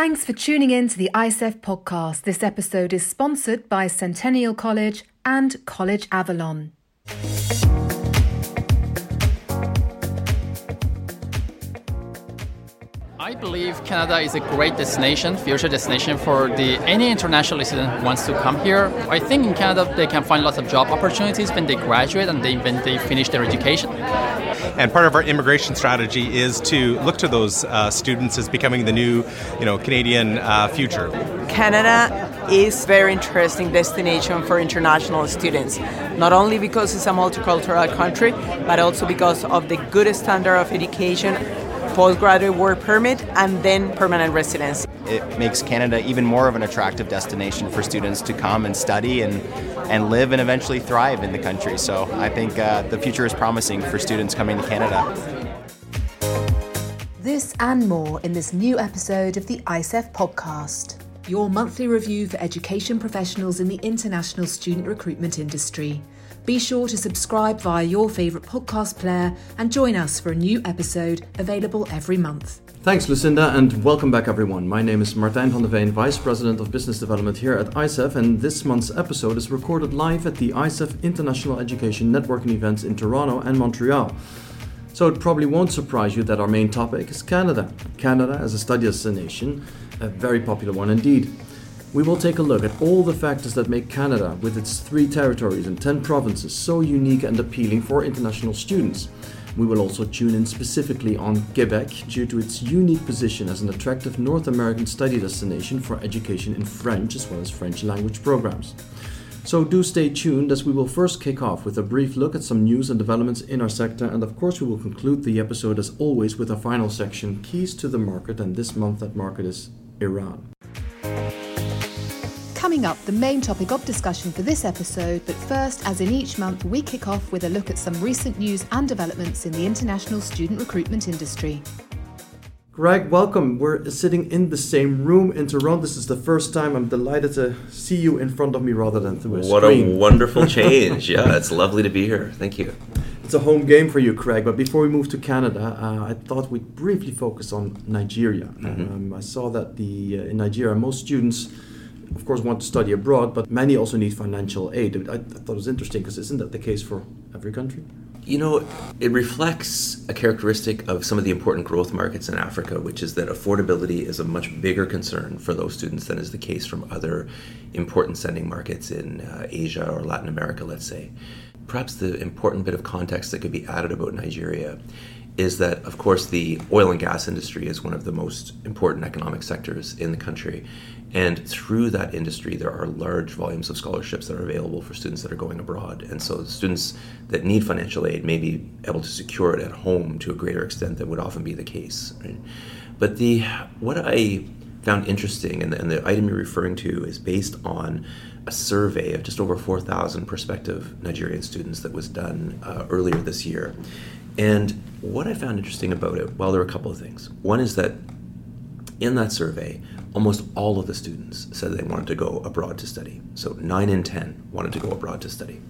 Thanks for tuning in to the ICEF podcast. This episode is sponsored by Centennial College and College Avalon. I believe Canada is a great destination, future destination for the any international student who wants to come here. I think in Canada they can find lots of job opportunities when they graduate and they, when they finish their education. And part of our immigration strategy is to look to those uh, students as becoming the new, you know, Canadian uh, future. Canada is very interesting destination for international students, not only because it's a multicultural country, but also because of the good standard of education postgraduate work permit, and then permanent residence. It makes Canada even more of an attractive destination for students to come and study and, and live and eventually thrive in the country. So I think uh, the future is promising for students coming to Canada. This and more in this new episode of the ICEF podcast, your monthly review for education professionals in the international student recruitment industry. Be sure to subscribe via your favourite podcast player and join us for a new episode available every month. Thanks, Lucinda, and welcome back, everyone. My name is Martijn van der Veen, Vice President of Business Development here at ICEF, and this month's episode is recorded live at the ICEF International Education Networking events in Toronto and Montreal. So it probably won't surprise you that our main topic is Canada. Canada as a study destination, a very popular one indeed. We will take a look at all the factors that make Canada, with its three territories and 10 provinces, so unique and appealing for international students. We will also tune in specifically on Quebec due to its unique position as an attractive North American study destination for education in French as well as French language programs. So do stay tuned as we will first kick off with a brief look at some news and developments in our sector, and of course, we will conclude the episode as always with our final section Keys to the Market, and this month that market is Iran. Coming up, the main topic of discussion for this episode, but first, as in each month, we kick off with a look at some recent news and developments in the international student recruitment industry. Greg, welcome. We're sitting in the same room in Toronto. This is the first time I'm delighted to see you in front of me rather than through a what screen. What a wonderful change. yeah, it's lovely to be here. Thank you. It's a home game for you, Craig. But before we move to Canada, uh, I thought we'd briefly focus on Nigeria. Mm-hmm. Um, I saw that the uh, in Nigeria, most students of course, want to study abroad, but many also need financial aid. I, I thought it was interesting because isn't that the case for every country? You know, it reflects a characteristic of some of the important growth markets in Africa, which is that affordability is a much bigger concern for those students than is the case from other important sending markets in uh, Asia or Latin America, let's say. Perhaps the important bit of context that could be added about Nigeria is that, of course, the oil and gas industry is one of the most important economic sectors in the country. And through that industry, there are large volumes of scholarships that are available for students that are going abroad. And so, students that need financial aid may be able to secure it at home to a greater extent than would often be the case. Right? But the what I found interesting, and the, and the item you're referring to, is based on a survey of just over 4,000 prospective Nigerian students that was done uh, earlier this year. And what I found interesting about it, well, there are a couple of things. One is that in that survey, almost all of the students said they wanted to go abroad to study. So nine in 10 wanted to go abroad to study.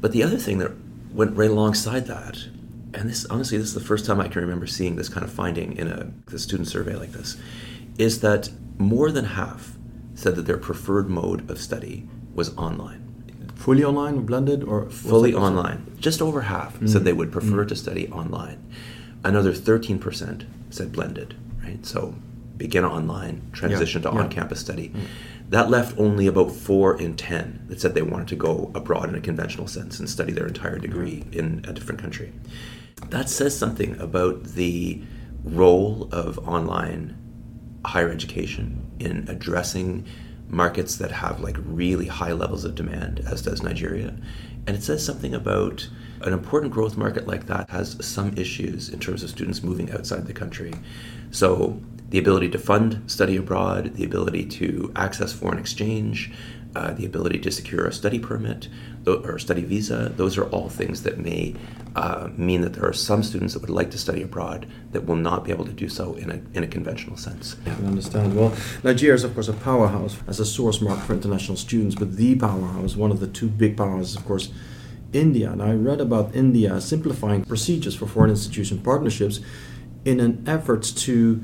But the other thing that went right alongside that, and this honestly, this is the first time I can remember seeing this kind of finding in a, student survey like this, is that more than half said that their preferred mode of study was online. Fully online, blended, or fully online? Just over half mm. said they would prefer mm. to study online. Another 13% said blended, right? So begin online, transition yeah. to on campus study. Mm. That left only about four in 10 that said they wanted to go abroad in a conventional sense and study their entire degree in a different country. That says something about the role of online higher education in addressing markets that have like really high levels of demand, as does Nigeria. And it says something about an important growth market like that has some issues in terms of students moving outside the country. So the ability to fund study abroad, the ability to access foreign exchange, uh, the ability to secure a study permit or study visa, those are all things that may uh, mean that there are some students that would like to study abroad that will not be able to do so in a, in a conventional sense. I understand. Well, Nigeria is, of course, a powerhouse as a source mark for international students, but the powerhouse, one of the two big powerhouses, of course, India. And I read about India simplifying procedures for foreign institution partnerships in an effort to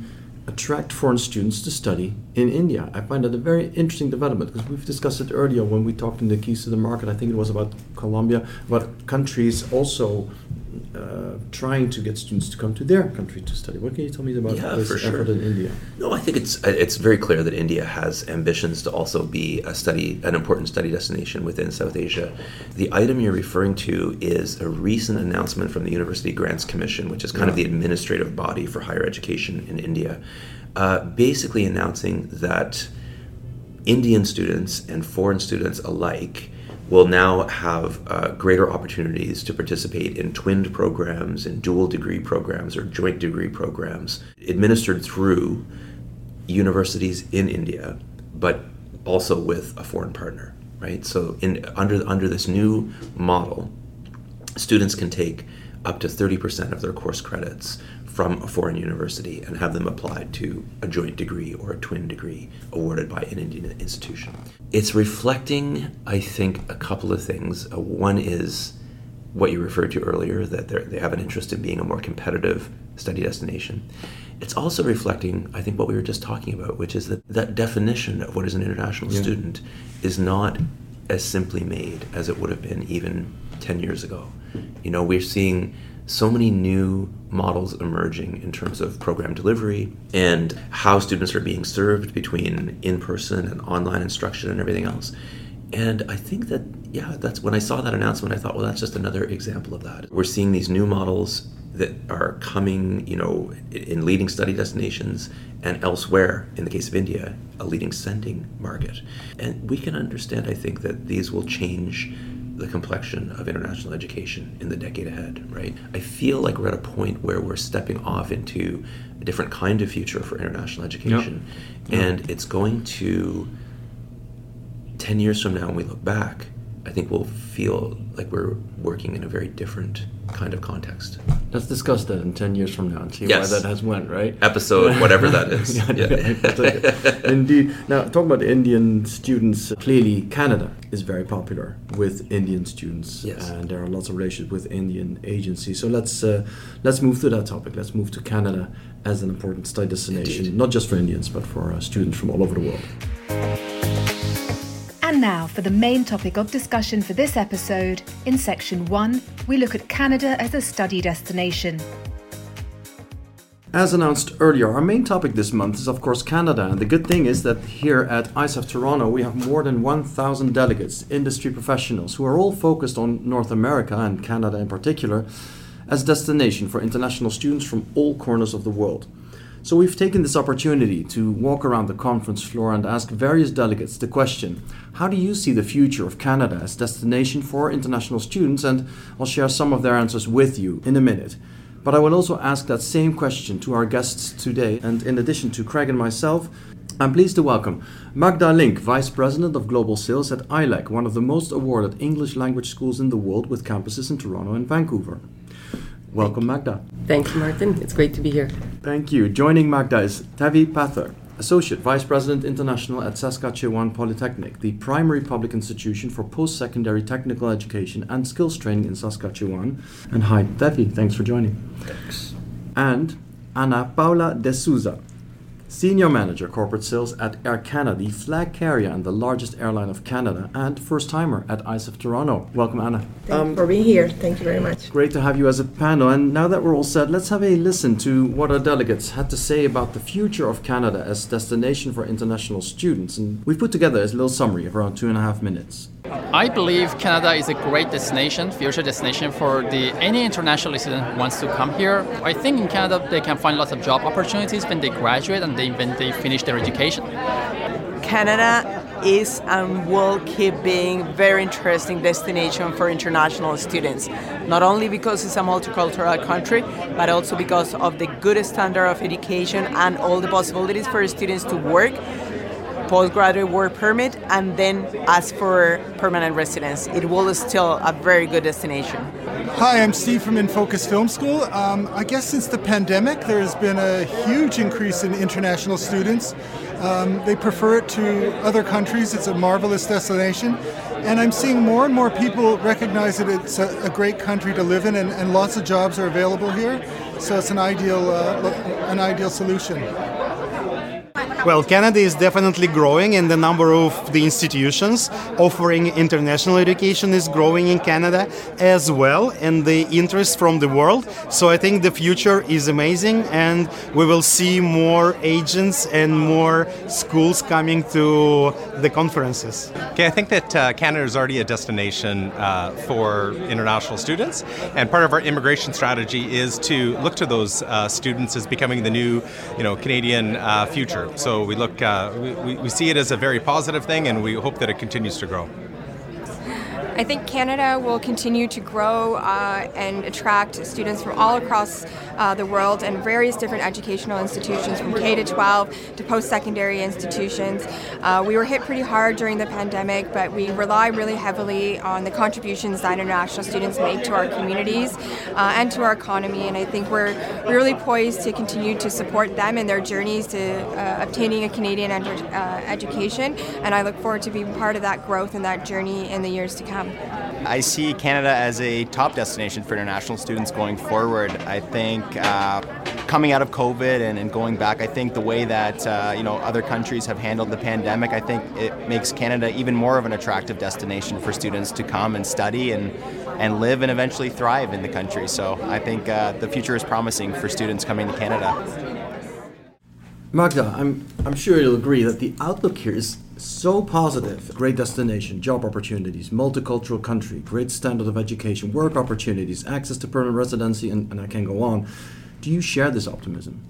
attract foreign students to study in India. I find that a very interesting development because we've discussed it earlier when we talked in the keys to the market. I think it was about Colombia, about countries also uh, trying to get students to come to their country to study. What can you tell me about yeah, this for effort in India? No, I think it's it's very clear that India has ambitions to also be a study, an important study destination within South Asia. The item you're referring to is a recent announcement from the University Grants Commission, which is kind yeah. of the administrative body for higher education in India, uh, basically announcing that Indian students and foreign students alike will now have uh, greater opportunities to participate in twinned programs, in dual degree programs, or joint degree programs administered through universities in India, but also with a foreign partner, right? So, in, under, under this new model, students can take up to 30% of their course credits from a foreign university and have them applied to a joint degree or a twin degree awarded by an Indian institution. It's reflecting, I think, a couple of things. Uh, one is what you referred to earlier, that they have an interest in being a more competitive study destination. It's also reflecting, I think, what we were just talking about, which is that that definition of what is an international yeah. student is not as simply made as it would have been even 10 years ago. You know, we're seeing so many new models emerging in terms of program delivery and how students are being served between in person and online instruction and everything else. And I think that, yeah, that's when I saw that announcement, I thought, well, that's just another example of that. We're seeing these new models that are coming, you know, in leading study destinations and elsewhere, in the case of India, a leading sending market. And we can understand, I think, that these will change the complexion of international education in the decade ahead, right? I feel like we're at a point where we're stepping off into a different kind of future for international education. Yep. And yep. it's going to, 10 years from now, when we look back, I think we'll feel like we're working in a very different kind of context. Let's discuss that in 10 years from now and see yes. where that has went, right? Episode, whatever that is. yeah, yeah. Indeed. Now, talking about Indian students, clearly Canada is very popular with Indian students. Yes. And there are lots of relations with Indian agencies. So let's, uh, let's move to that topic. Let's move to Canada as an important study destination, Indeed. not just for Indians, but for uh, students from all over the world. For the main topic of discussion for this episode. In section one, we look at Canada as a study destination. As announced earlier, our main topic this month is, of course, Canada. And the good thing is that here at ICEF Toronto, we have more than 1,000 delegates, industry professionals, who are all focused on North America and Canada in particular as destination for international students from all corners of the world. So we've taken this opportunity to walk around the conference floor and ask various delegates the question, how do you see the future of Canada as destination for international students? And I'll share some of their answers with you in a minute. But I will also ask that same question to our guests today. And in addition to Craig and myself, I'm pleased to welcome Magda Link, Vice President of Global Sales at ILAC, one of the most awarded English language schools in the world with campuses in Toronto and Vancouver. Welcome, Magda. Thank you, Martin. It's great to be here. Thank you. Joining Magda is Tavi Pather, Associate Vice President International at Saskatchewan Polytechnic, the primary public institution for post secondary technical education and skills training in Saskatchewan. And hi, Tavi. Thanks for joining. Thanks. And Ana Paula de Souza, Senior Manager Corporate Sales at Air Canada, the flag carrier and the largest airline of Canada, and first timer at ICEF Toronto. Welcome, Anna. Thank um, you for being here. Thank you very much. Great to have you as a panel. And now that we're all set, let's have a listen to what our delegates had to say about the future of Canada as destination for international students. And we've put together a little summary of around two and a half minutes. I believe Canada is a great destination, future destination for the any international student who wants to come here. I think in Canada they can find lots of job opportunities when they graduate and they, when they finish their education. Canada is and will keep being very interesting destination for international students. Not only because it's a multicultural country, but also because of the good standard of education and all the possibilities for students to work postgraduate work permit and then ask for permanent residence. It will still a very good destination. Hi, I'm Steve from InFocus Film School. Um, I guess since the pandemic, there has been a huge increase in international students. Um, they prefer it to other countries. It's a marvelous destination. And I'm seeing more and more people recognize that it's a, a great country to live in, and, and, lots of jobs are available here. So it's an ideal, uh, an ideal solution. Well, Canada is definitely growing, and the number of the institutions offering international education is growing in Canada as well, and the interest from the world. So I think the future is amazing, and we will see more agents and more schools coming to the conferences. Okay, I think that uh, Canada is already a destination uh, for international students, and part of our immigration strategy is to look to those uh, students as becoming the new, you know, Canadian uh, future. So we look, uh, we, we see it as a very positive thing, and we hope that it continues to grow. I think Canada will continue to grow uh, and attract students from all across uh, the world and various different educational institutions from K to 12 to post secondary institutions. Uh, we were hit pretty hard during the pandemic, but we rely really heavily on the contributions that international students make to our communities uh, and to our economy. And I think we're really poised to continue to support them in their journeys to uh, obtaining a Canadian uh, education. And I look forward to being part of that growth and that journey in the years to come. I see Canada as a top destination for international students going forward. I think uh, coming out of COVID and, and, going back, I think the way that uh, you know other countries have handled the pandemic, I think it makes Canada even more of an attractive destination for students to come and study and and live and eventually thrive in the country. So I think uh, the future is promising for students coming to Canada. Magda, I'm, I'm sure you'll agree that the outlook here is so positive. Great destination, job opportunities, multicultural country, great standard of education, work opportunities, access to permanent residency, and, and I can go on. Do you share this optimism?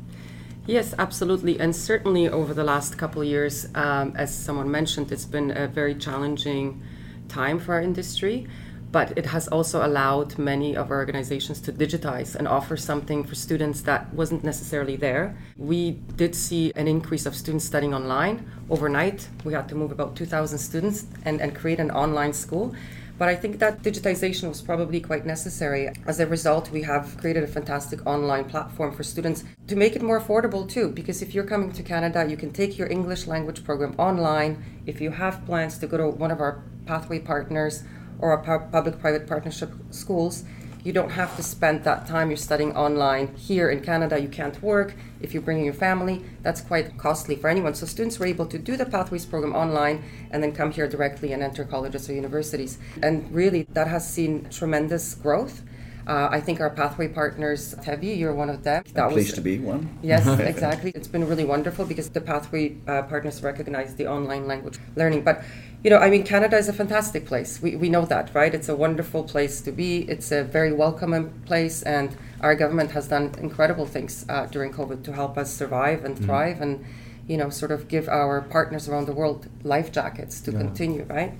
Yes, absolutely. And certainly over the last couple of years, um, as someone mentioned, it's been a very challenging time for our industry but it has also allowed many of our organizations to digitize and offer something for students that wasn't necessarily there. We did see an increase of students studying online overnight. We had to move about 2,000 students and, and create an online school. But I think that digitization was probably quite necessary. As a result, we have created a fantastic online platform for students to make it more affordable too. Because if you're coming to Canada, you can take your English language program online. If you have plans to go to one of our pathway partners, or our public-private partnership schools, you don't have to spend that time you're studying online. Here in Canada, you can't work. If you're bringing your family, that's quite costly for anyone. So students were able to do the Pathways program online and then come here directly and enter colleges or universities. And really, that has seen tremendous growth. Uh, I think our pathway partners, Tevi, you're one of them. That I'm pleased was, to be one. Yes, exactly. It's been really wonderful because the pathway uh, partners recognize the online language learning. But you know, I mean, Canada is a fantastic place. We, we know that, right? It's a wonderful place to be. It's a very welcoming place, and our government has done incredible things uh, during COVID to help us survive and mm-hmm. thrive, mm. and you know, sort of give our partners around the world life jackets to yeah. continue, right?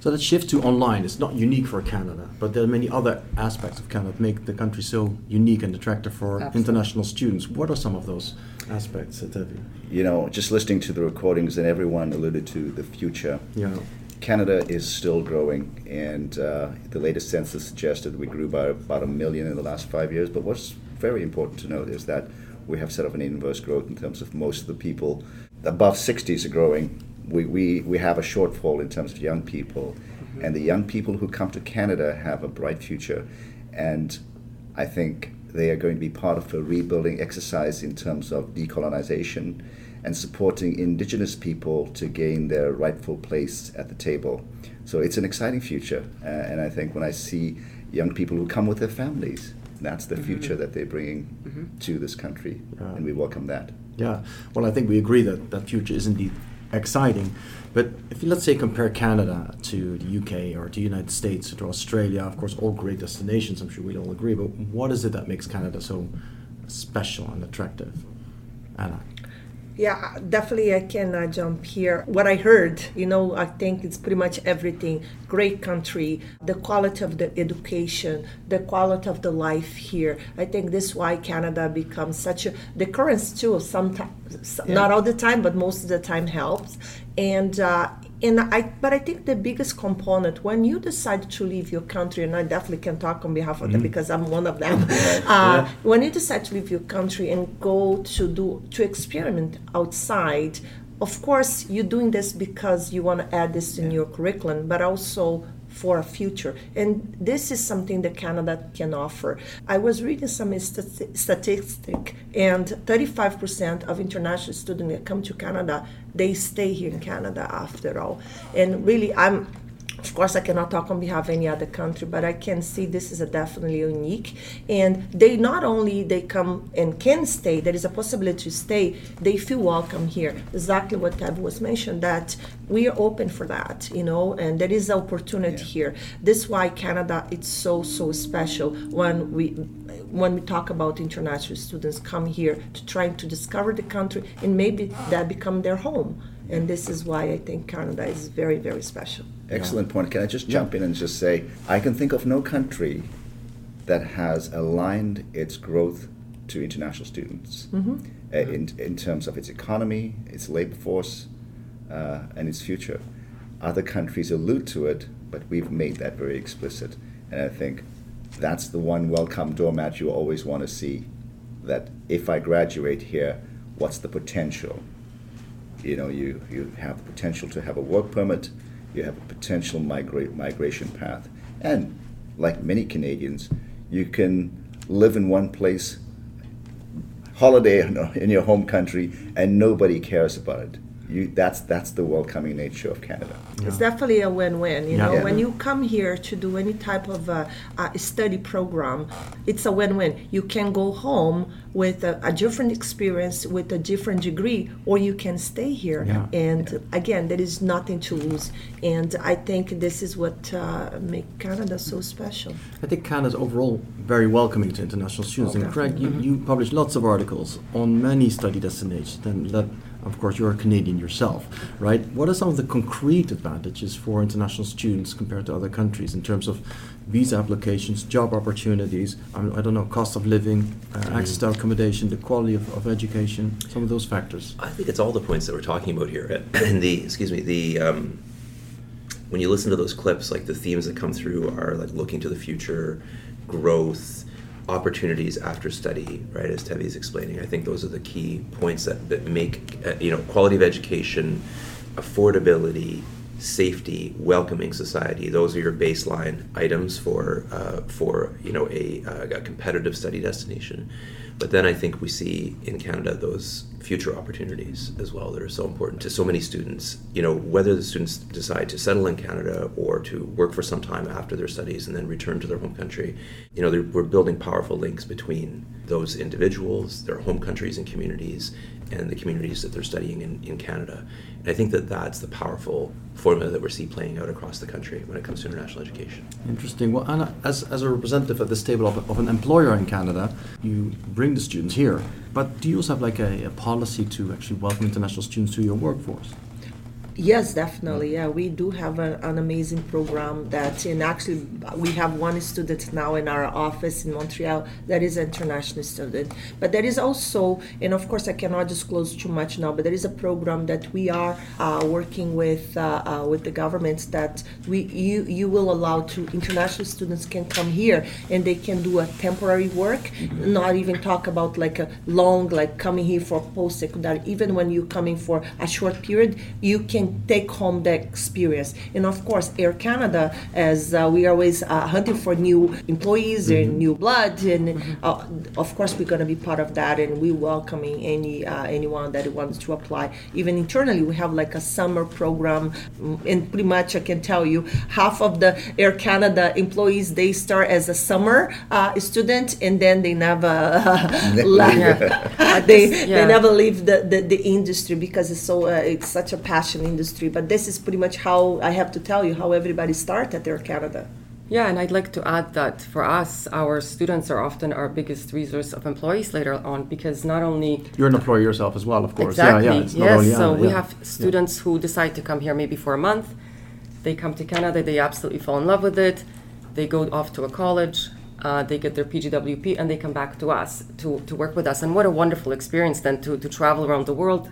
So that shift to online is not unique for Canada, but there are many other aspects of Canada that make the country so unique and attractive for Absolutely. international students. What are some of those aspects, Tevi? You know, just listening to the recordings and everyone alluded to the future. Yeah. Canada is still growing, and uh, the latest census suggested we grew by about a million in the last five years. But what's very important to note is that we have sort of an inverse growth in terms of most of the people above 60s are growing we, we, we have a shortfall in terms of young people. Mm-hmm. And the young people who come to Canada have a bright future. And I think they are going to be part of a rebuilding exercise in terms of decolonization and supporting indigenous people to gain their rightful place at the table. So it's an exciting future. Uh, and I think when I see young people who come with their families, that's the mm-hmm. future that they're bringing mm-hmm. to this country. Yeah. And we welcome that. Yeah. Well, I think we agree that that future is indeed exciting. But if you let's say compare Canada to the UK or to the United States or to Australia, of course, all great destinations. I'm sure we all agree. But what is it that makes Canada so special and attractive? Anna. Yeah, definitely I can uh, jump here. What I heard, you know, I think it's pretty much everything. Great country, the quality of the education, the quality of the life here. I think this is why Canada becomes such a the currents too. Sometimes, yeah. not all the time, but most of the time helps. And uh, and I, but I think the biggest component when you decide to leave your country, and I definitely can talk on behalf of mm-hmm. them because I'm one of them. uh, yeah. When you decide to leave your country and go to do to experiment outside, of course you're doing this because you want to add this in yeah. your curriculum, but also for a future. And this is something that Canada can offer. I was reading some stati- statistic, and 35% of international students that come to Canada, they stay here in Canada after all. And really, I'm of course, I cannot talk on behalf of any other country, but I can see this is a definitely unique. And they not only they come and can stay, there is a possibility to stay. They feel welcome here. Exactly what Tab was mentioned that we are open for that, you know, and there is opportunity yeah. here. This is why Canada it's so so special when we when we talk about international students come here to trying to discover the country and maybe that become their home. And this is why I think Canada is very very special. Excellent point. Can I just jump in and just say, I can think of no country that has aligned its growth to international students mm-hmm. uh, in, in terms of its economy, its labor force, uh, and its future. Other countries allude to it, but we've made that very explicit. And I think that's the one welcome doormat you always want to see. That if I graduate here, what's the potential? You know, you, you have the potential to have a work permit, you have a potential migra- migration path. And like many Canadians, you can live in one place, holiday in your home country, and nobody cares about it you that's that's the welcoming nature of Canada. Yeah. It's definitely a win-win. You yeah. know, yeah. when you come here to do any type of uh, uh, study program, it's a win-win. You can go home with a, a, different experience, with a different degree, or you can stay here. And again, there is nothing to lose. And I think this is what uh, makes Canada so special. I think Canada is overall very welcoming to international students. Oh, and Craig, you, mm-hmm. you publish lots of articles on many study destinations. Then that of course, you're a Canadian yourself, right? What are some of the concrete advantages for international students compared to other countries in terms of visa applications, job opportunities, I don't know, cost of living, uh, mm-hmm. access to accommodation, the quality of, of, education, some of those factors? I think it's all the points that we're talking about here. And the, excuse me, the, um, when you listen to those clips, like the themes that come through are like looking to the future, growth, opportunities after study, right? As Tevi is explaining, I think those are the key points that, that make uh, you know quality of education, affordability, safety, welcoming society. Those are your baseline items for uh, for you know a, uh, a competitive study destination. But then I think we see in Canada those future opportunities as well that are so important to so many students. You know, whether the students decide to settle in Canada or to work for some time after their studies and then return to their home country, you know, we're building powerful links between those individuals, their home countries and communities, and the communities that they're studying in, in Canada. And I think that that's the powerful formula that we see playing out across the country when it comes to international education. Interesting. Well, Anna, as, as a representative at this table of, of an employer in Canada, you bring the students here, but do you also have like a, a policy to actually welcome international students to your workforce? Yes, definitely. Yeah, we do have a, an amazing program that, and actually, we have one student now in our office in Montreal that is an international student. But there is also, and of course, I cannot disclose too much now, but there is a program that we are uh, working with uh, uh, with the government that we you you will allow to international students can come here and they can do a temporary work, mm-hmm. not even talk about like a long like coming here for post secondary. Even when you're coming for a short period, you can take home the experience. And of course, Air Canada, as uh, we are always uh, hunting for new employees mm-hmm. and new blood, and mm-hmm. uh, of course we're going to be part of that, and we're welcoming any uh, anyone that wants to apply. Even internally, we have like a summer program, mm, and pretty much I can tell you half of the Air Canada employees they start as a summer uh, student, and then they never they yeah. they never leave the, the, the industry because it's so uh, it's such a passion industry. But this is pretty much how I have to tell you how everybody started at Air Canada. Yeah, and I'd like to add that for us, our students are often our biggest resource of employees later on because not only you're an employer yourself as well, of course. Exactly. Yeah, yeah, yes. Only, so yeah, we have students yeah. who decide to come here maybe for a month. They come to Canada, they absolutely fall in love with it. They go off to a college, uh, they get their PGWP, and they come back to us to, to work with us. And what a wonderful experience then to, to travel around the world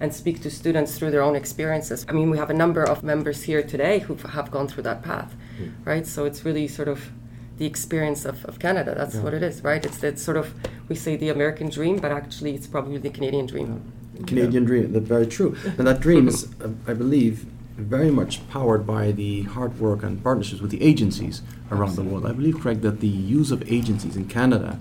and speak to students through their own experiences. I mean, we have a number of members here today who have gone through that path, mm. right? So it's really sort of the experience of, of Canada. That's yeah. what it is, right? It's, it's sort of, we say the American dream, but actually it's probably the Canadian dream. Yeah. Canadian yeah. dream, that's very true. And that dream is, uh, I believe, very much powered by the hard work and partnerships with the agencies around Absolutely. the world. I believe, Craig, that the use of agencies in Canada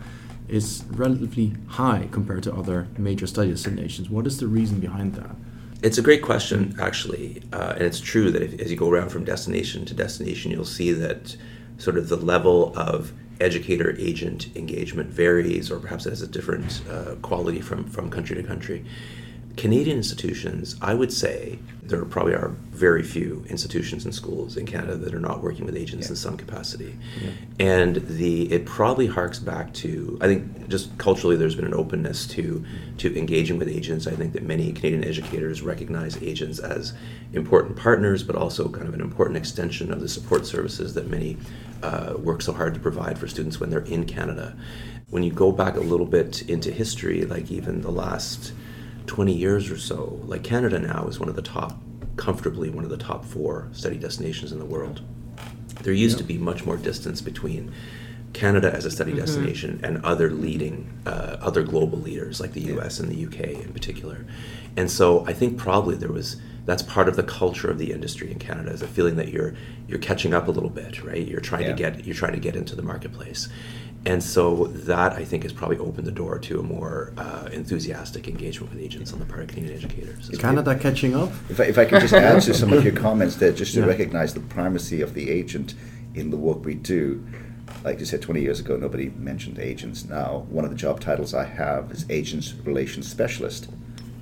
is relatively high compared to other major study destinations. What is the reason behind that? It's a great question, actually, uh, and it's true that if, as you go around from destination to destination, you'll see that sort of the level of educator agent engagement varies, or perhaps it has a different uh, quality from, from country to country. Canadian institutions, I would say there probably are very few institutions and schools in Canada that are not working with agents yeah. in some capacity. Yeah. And the it probably harks back to I think just culturally there's been an openness to to engaging with agents. I think that many Canadian educators recognize agents as important partners, but also kind of an important extension of the support services that many uh, work so hard to provide for students when they're in Canada. When you go back a little bit into history, like even the last 20 years or so, like Canada now is one of the top, comfortably one of the top four study destinations in the world. There used to be much more distance between Canada as a study mm-hmm. destination and other leading, uh, other global leaders like the U.S. and the U.K. in particular. And so I think probably there was that's part of the culture of the industry in Canada is a feeling that you're you're catching up a little bit, right? You're trying yeah. to get you're trying to get into the marketplace, and so that I think has probably opened the door to a more uh, enthusiastic engagement with agents on the part of Canadian educators. Is Canada catching up? If I, if I could just add to some of your comments there, just to yeah. recognize the primacy of the agent in the work we do. Like you said, 20 years ago, nobody mentioned agents. Now, one of the job titles I have is Agents Relations Specialist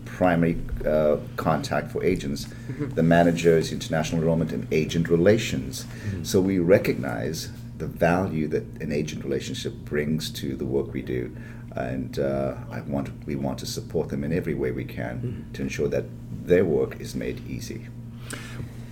primary uh, contact for agents. Mm-hmm. The manager is international enrollment and agent relations. Mm-hmm. So we recognize the value that an agent relationship brings to the work we do, and uh, I want we want to support them in every way we can mm-hmm. to ensure that their work is made easy.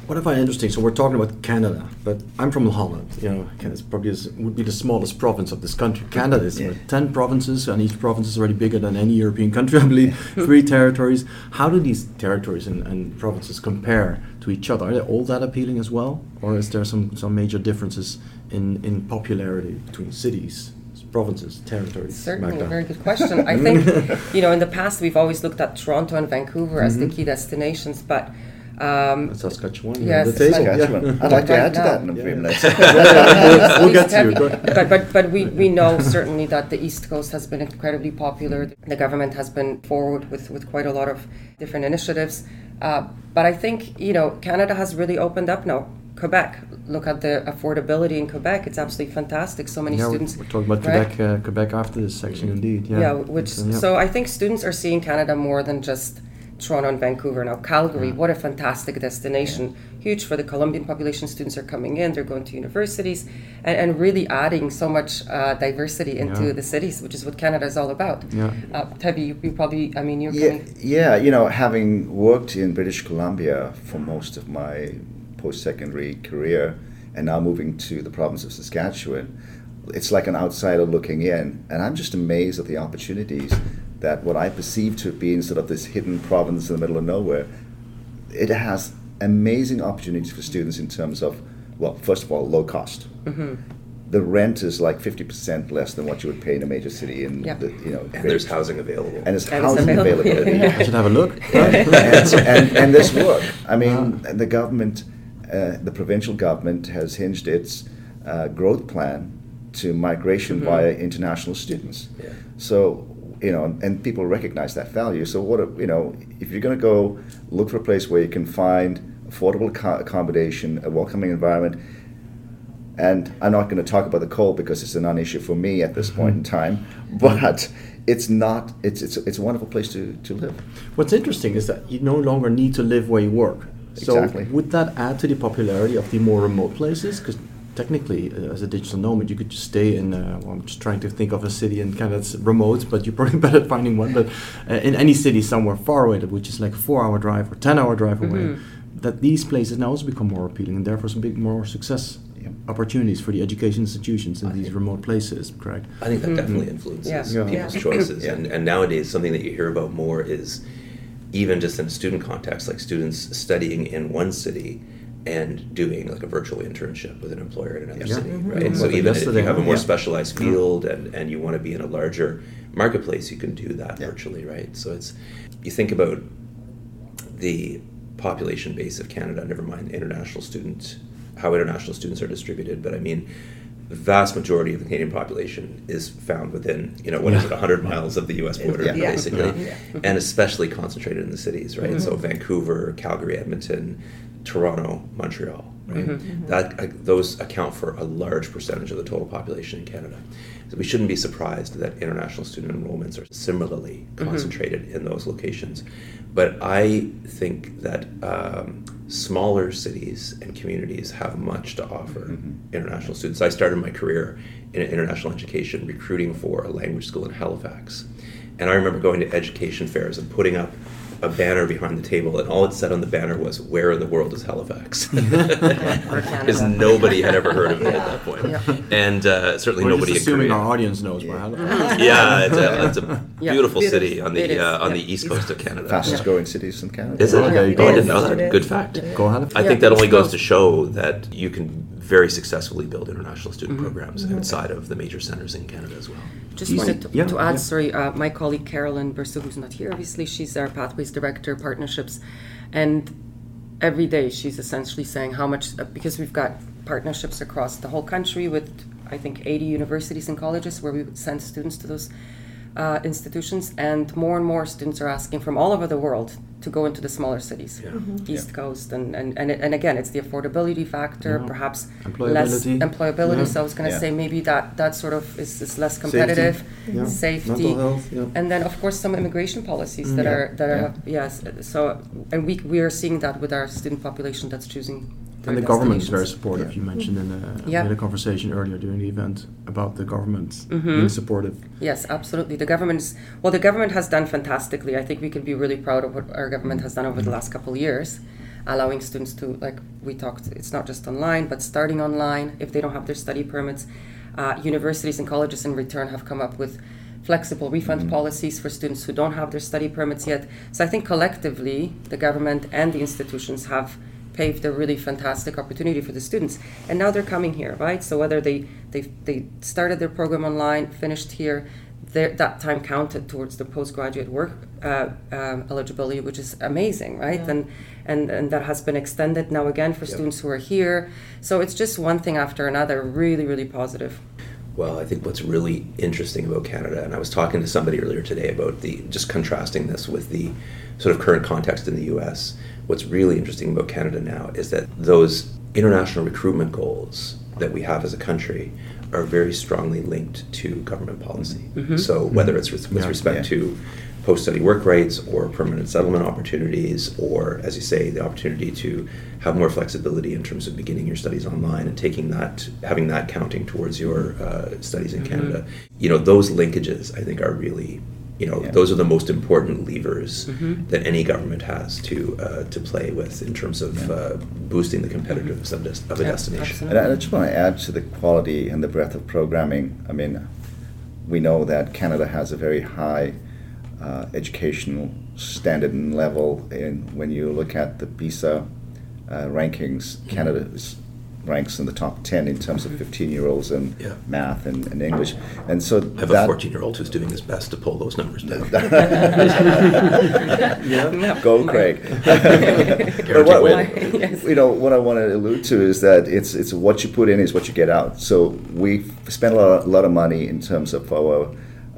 What if I find interesting, so we're talking about Canada, but I'm from Holland. You know, it's probably would be the smallest province of this country. Canada is yeah. ten provinces, and each province is already bigger than any European country, I believe. Three territories. How do these territories and, and provinces compare to each other? Are they all that appealing as well, or is there some some major differences in, in popularity between cities, provinces, territories? Certainly, Magda. a very good question. I think, you know, in the past we've always looked at Toronto and Vancouver as mm-hmm. the key destinations, but um, Saskatchewan. Yes, the Saskatchewan. Yeah. I'd like to add to that in a few minutes. we'll get to you. But, but, but we, we know certainly that the East Coast has been incredibly popular. The government has been forward with, with quite a lot of different initiatives. Uh, but I think, you know, Canada has really opened up now. Quebec. Look at the affordability in Quebec; it's absolutely fantastic. So many yeah, students. We're talking about right? Quebec, uh, Quebec after this section, indeed. Yeah, yeah which uh, yeah. so I think students are seeing Canada more than just Toronto and Vancouver. Now Calgary, what a fantastic destination! Huge for the Colombian population. Students are coming in; they're going to universities, and, and really adding so much uh, diversity into the cities, which is what Canada is all about. Yeah, uh, Tevi, you, you, probably, I mean, you're yeah, yeah. You know, having worked in British Columbia for most of my post secondary career and now moving to the province of Saskatchewan, it's like an outsider looking in. And I'm just amazed at the opportunities that what I perceive to be sort of this hidden province in the middle of nowhere, it has amazing opportunities for students in terms of, well, first of all, low cost. Mm-hmm. The rent is like fifty percent less than what you would pay in a major city, in yep. the, you know. And there's housing available. And there's and housing available. availability. I should have a look. and, and, and, this work. I mean, wow. the government uh, the provincial government has hinged its uh, growth plan to migration mm-hmm. via international students. Yeah. So, you know, and people recognize that value. So, what, you know, if you're going to go look for a place where you can find affordable accommodation, a welcoming environment, and I'm not going to talk about the cold because it's a non-issue for me at this point in mm-hmm. time, but it's not it's, it's it's a wonderful place to, to live. What's interesting is that you no longer need to live where you work. So exactly. would that add to the popularity of the more remote places? Because technically, uh, as a digital nomad, you could just stay in. Uh, well, I'm just trying to think of a city in Canada that's remote, but you're probably better at finding one. But uh, in any city somewhere far away, that which is like a four-hour drive or ten-hour drive away, mm-hmm. that these places now also become more appealing, and therefore some big more success opportunities for the education institutions in I these remote places. Correct? I think that mm-hmm. definitely influences yeah. people's yeah. choices, yeah. and and nowadays something that you hear about more is even just in a student context, like students studying in one city and doing like a virtual internship with an employer in another yeah. city, mm-hmm. right? So even if you have a more yeah. specialized field and, and you want to be in a larger marketplace, you can do that yeah. virtually, right? So it's you think about the population base of Canada, never mind international students, how international students are distributed, but I mean, the vast majority of the Canadian population is found within, you know, what is it, 100 miles of the U.S. border, Yeah. Yeah. basically, Yeah. and especially concentrated in the cities, right? So Mhm. Vancouver, Calgary, Edmonton, Toronto, Montreal, right? Mhm. Mhm. That uh, those account for a large percentage of the total population in Canada. So we shouldn't be surprised that international student enrollments are similarly Mhm. concentrated in those locations. But I think that um, smaller cities and communities have much to offer international students. I started my career in international education recruiting for a language school in Halifax. And I remember going to education fairs and putting up a banner behind the table, and all it said on the banner was, Where in the world is Halifax? Because nobody had ever heard of it at that point. And uh, certainly We're nobody just assuming Korea. our audience knows where Halifax. Yeah, it's a, it's a beautiful Beautiful. city on the uh, on yeah. the east coast of Canada. Fastest Yeah. growing cities in Canada. Is it? Oh, there Oh, I didn't know It that. is. Good fact. Go Halifax. I think that only goes to show that you can very successfully build international student Mhm. programs Mhm. outside of the major centers in Canada as well. Just wanted to, to add, sorry, uh, my colleague Carolyn Bursa, who's not here, obviously, she's our Pathways Director, Partnerships, and every day she's essentially saying how much, uh, because we've got partnerships across the whole country with, I think, 80 universities and colleges where we send students to those uh, institutions, and more and more students are asking from all over the world to go into the smaller cities, Mhm. East Coast, and and, and, and again, it's the affordability factor, Yeah. perhaps less Employability. employability. Yeah. So I was going to Yeah. say maybe that that sort of is, is less Safety. competitive, Yeah. safety, Mental health, yeah. and then of course some immigration policies that Mm. are that Yeah. are yes. So and we we are seeing that with our student population that's choosing. And the government is very supportive. You mentioned in a, Yeah. we had a conversation earlier during the event about the government Mhm. being supportive. Yes, absolutely. The government is well. The government has done fantastically. I think we can be really proud of what our government has done over the last couple of years, allowing students to like we talked. It's not just online, but starting online if they don't have their study permits. Uh, universities and colleges in return have come up with flexible refund policies for students who don't have their study permits yet. So I think collectively, the government and the institutions have paved a really fantastic opportunity for the students. And now they're coming here, right? So whether they they, they started their program online, finished here, that time counted towards the postgraduate work uh, um, eligibility, which is amazing, right? Yeah. And, and and that has been extended now again for Yep. students who are here. So it's just one thing after another, really, really positive. Well, I think what's really interesting about Canada, and I was talking to somebody earlier today about the just contrasting this with the sort of current context in the U.S. What's really interesting about Canada now is that those international recruitment goals that we have as a country are very strongly linked to government policy. Mhm. So whether it's with, with Yeah. respect Yeah. to post-study work rights or permanent settlement opportunities, or as you say, the opportunity to have more flexibility in terms of beginning your studies online and taking that, having that counting towards your uh, studies in Mhm. Canada. You know, those linkages I think are really, you know, Yeah. those are the most important levers Mhm. that any government has to uh, to play with in terms of uh, boosting the competitiveness of, des- of a destination. And I I just want to add to the quality and the breadth of programming. I mean, we know that Canada has a very high uh, educational standard and level. And when you look at the PISA uh, rankings, Canada is, ranks in the top 10 in terms of 15 year olds in Yeah. math and, and English. And so I have that, a 14 year old who's doing his best to pull those numbers down. yeah. Go, Craig. Guaranteed but what, win. you know, what I want to allude to is that it's it's what you put in is what you get out. So we spend a lot, a lot of money in terms of our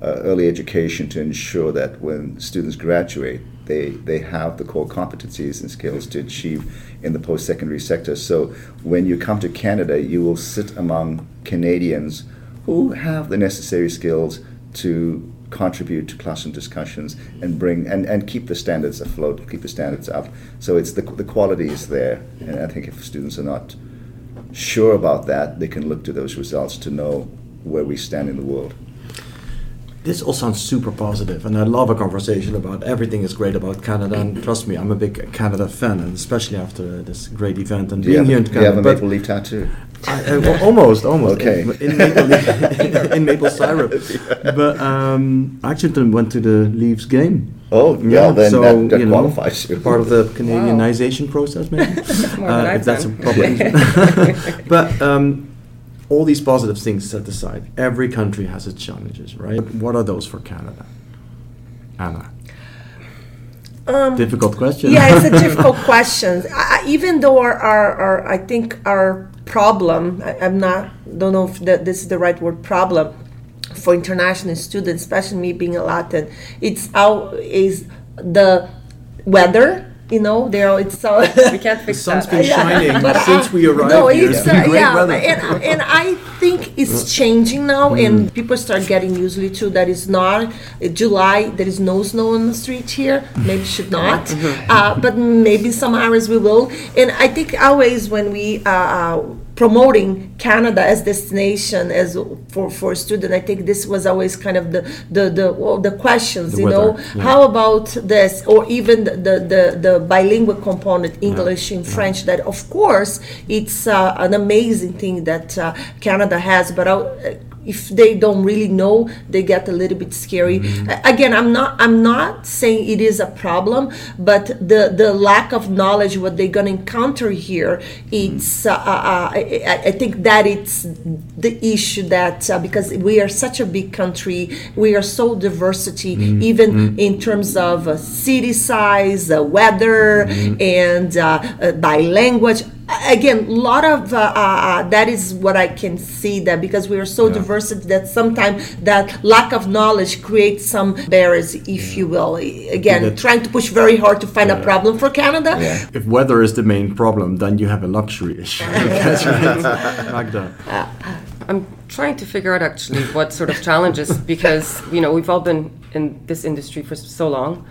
Uh, early education to ensure that when students graduate, they they have the core competencies and skills to achieve in the post-secondary sector. So when you come to Canada, you will sit among Canadians who have the necessary skills to contribute to classroom discussions and bring and, and keep the standards afloat, keep the standards up. So it's the, the quality is there, and I think if students are not sure about that, they can look to those results to know where we stand in the world. This all sounds super positive, and I love a conversation about everything is great about Canada. And trust me, I'm a big Canada fan, and especially after this great event and Do you being have, here in do you have a maple leaf tattoo? I, I- well, almost, almost. Okay. In, in maple, leaf- in maple syrup. But um, I actually went to the Leafs game. Oh, yeah, then so, that- that you know, qualifies you. Part of the Canadianization process, maybe. More than Uh, I've if that's a problem. but um, all these positive things set aside, every country has its challenges, right? What are those for Canada? Anna. Um, difficult question. Yeah, it's a difficult question. I, even though our, our, our, I think our problem, I, am not, don't know if that this is the right word, problem for international students, especially me being a Latin, it's how is the weather you know, there it's so we can't fix the sun's that. been shining but, since we arrived. No, here. it's, uh, yeah, weather. and, and I think it's changing now, Mm. and people start getting used to. That is not uh, July. There is no snow on the street here. Maybe should not, Mm-hmm. uh, but maybe some hours we will. And I think always when we uh, uh, promoting Canada as destination as for for student. I think this was always kind of the the the, well, the questions. The you know, yeah. how about this, or even the the the, bilingual component, English and French. That of course it's uh, an amazing thing that uh, Canada has, but. I, if they don't really know, they get a little bit scary. A- Again, I'm not. I'm not saying it is a problem, but the the lack of knowledge, what they're gonna encounter here, it's. Uh, uh, I, I- I think that it's the issue that uh, because we are such a big country, we are so diversity, even in terms of uh, city size, uh, weather, and uh, uh, by language again a lot of uh, uh, uh, that is what i can see that because we are so diverse that sometimes that lack of knowledge creates some barriers if you will again that- trying to push very hard to find a problem for canada If weather is the main problem, then you have a luxury issue. I guess, right? Magda. I'm trying to figure out actually what sort of challenges because you know we've all been in this industry for so long,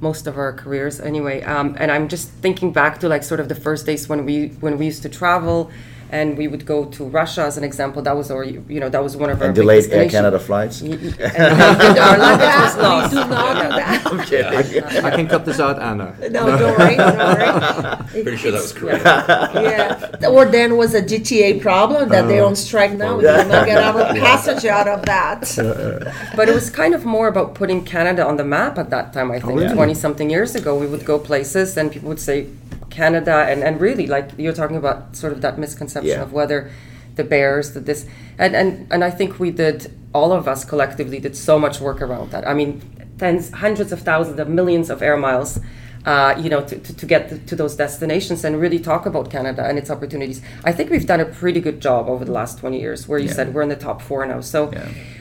most of our careers anyway. Um, and I'm just thinking back to like sort of the first days when we when we used to travel. And we would go to Russia as an example. That was our, you know, that was one of our And big delayed Air destinations. Canada flights. Y- y- and our luggage was lost. do not do that I'm kidding. I can cut this out, Anna. no don't worry don't worry Pretty sure that was correct. yeah or then was a gta problem that they're on strike now oh. we did not get our passage out of that uh, uh. But it was kind of more about putting Canada on the map at that time, I oh, think. really? 20 something years ago, we would go places and people would say Canada, and, and really, like you're talking about sort of that misconception Yeah. of whether the bears, that this. And, and, and I think we did, all of us collectively did so much work around that. I mean, tens, hundreds of thousands of millions of air miles. Uh, you know, to, to, to get to, to those destinations and really talk about Canada and its opportunities. I think we've done a pretty good job over the last 20 years, where you said we're in the top four now. So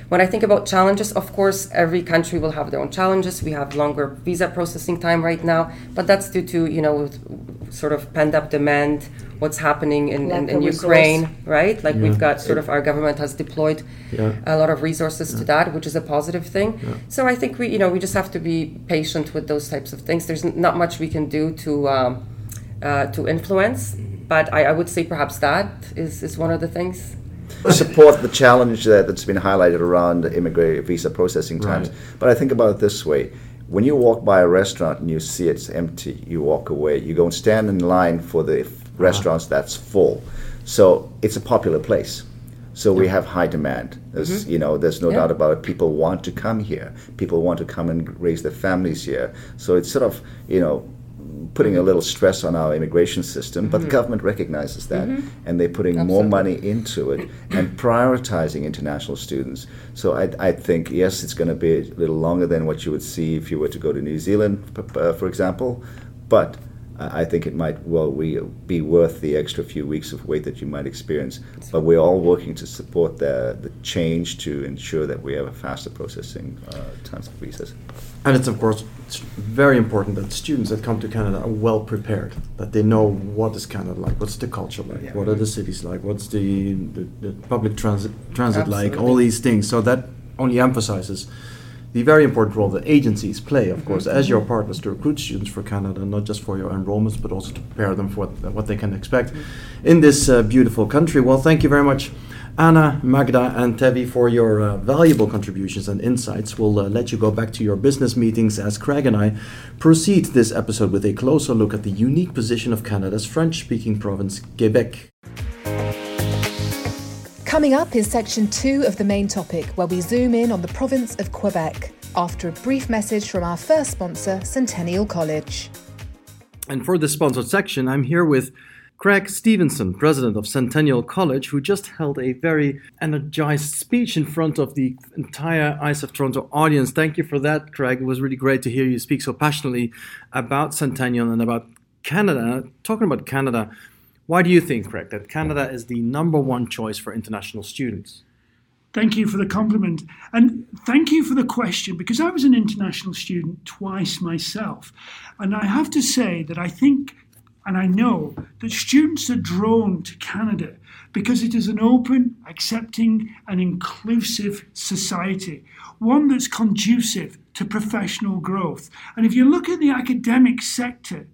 when I think about challenges, of course, every country will have their own challenges. We have longer visa processing time right now, but that's due to you know sort of pent up demand, what's happening in, in, in Ukraine, resource. right? Like we've got sort of our government has deployed Yeah. a lot of resources to that, which is a positive thing. So I think we you know we just have to be patient with those types of things. There's not much we can do to um, uh, to influence, but I, I would say perhaps that is is one of the things. Support the challenge that, that's been highlighted around immigrant visa processing times. Right. But I think about it this way. When you walk by a restaurant and you see it's empty, you walk away. You go and stand in line for the f- ah. restaurants that's full. So it's a popular place. So we have high demand. There's, mm-hmm. you know, there's no Yeah. doubt about it. People want to come here. People want to come and raise their families here. So it's sort of, you know, putting a little stress on our immigration system, but the government recognizes that, and they're putting more money into it and prioritizing international students. So I, I think yes, it's going to be a little longer than what you would see if you were to go to New Zealand, uh, for example, but. I think it might well be worth the extra few weeks of wait that you might experience. But we're all working to support the, the change to ensure that we have a faster processing uh, times of visas. And it's of course it's very important that students that come to Canada are well prepared, that they know what is Canada like, what's the culture like, what are the cities like, what's the, the, the public transit transit like, all these things. So that only emphasizes the very important role that agencies play, of course, as your partners to recruit students for Canada, not just for your enrollments, but also to prepare them for what, what they can expect in this uh, beautiful country. Well, thank you very much. Anna, Magda, and Tevi for your uh, valuable contributions and insights. We'll uh, let you go back to your business meetings as Craig and I proceed this episode with a closer look at the unique position of Canada's French speaking province, Quebec. Coming up is section two of the main topic, where we zoom in on the province of Quebec after a brief message from our first sponsor, Centennial College. And for this sponsored section, I'm here with Craig Stephenson, president of Centennial College, who just held a very energized speech in front of the entire ICEF Toronto audience. Thank you for that, Craig. It was really great to hear you speak so passionately about Centennial and about Canada. Talking about Canada, why do you think, Craig, that Canada is the number one choice for international students? Thank you for the compliment. And thank you for the question because I was an international student twice myself. And I have to say that I think and I know that students are drawn to Canada because it is an open, accepting, and inclusive society, one that's conducive to professional growth. And if you look at the academic sector,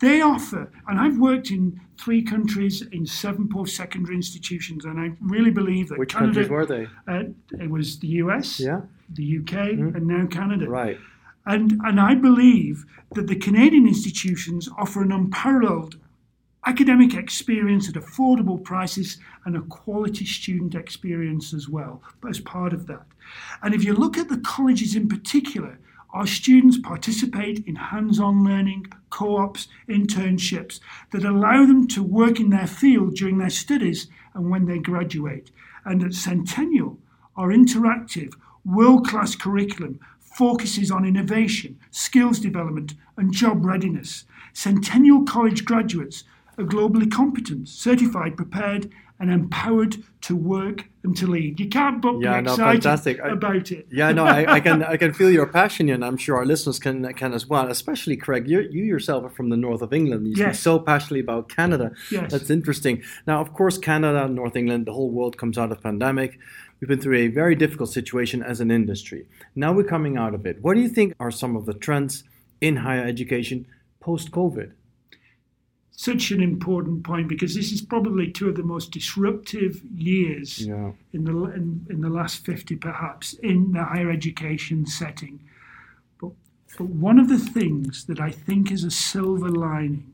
they offer, and I've worked in three countries in seven post secondary institutions, and I really believe that Which Canada, countries were they? Uh, it was the US, Yeah. the UK, and now Canada. Right. And, and I believe that the Canadian institutions offer an unparalleled academic experience at affordable prices and a quality student experience as well, but as part of that. And if you look at the colleges in particular, our students participate in hands on learning, co ops, internships that allow them to work in their field during their studies and when they graduate. And at Centennial, our interactive, world class curriculum focuses on innovation, skills development, and job readiness. Centennial College graduates are globally competent, certified, prepared, and empowered to work and to lead. You can't but Yeah, be no, excited fantastic. I- about it. Yeah, no, I, I can I can feel your passion, and I'm sure our listeners can can as well. Especially Craig, you you yourself are from the north of England. You Yes. so passionately about Canada. Yes. That's interesting. Now, of course, Canada, North England, the whole world comes out of pandemic. We've been through a very difficult situation as an industry. Now we're coming out of it. What do you think are some of the trends in higher education post COVID? Such an important point because this is probably two of the most disruptive years Yeah. in the in, in the last 50 perhaps in the higher education setting. But, but one of the things that I think is a silver lining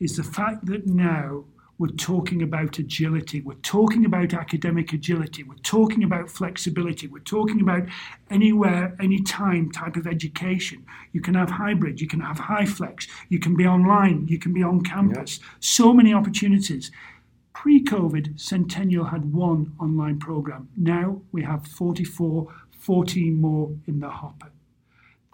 is the fact that now we're talking about agility, we're talking about academic agility, we're talking about flexibility, we're talking about anywhere, anytime type of education. You can have hybrid, you can have HyFlex, you can be online, you can be on campus. So many opportunities. Pre COVID, Centennial had one online program. Now we have 44, 14 more in the hopper.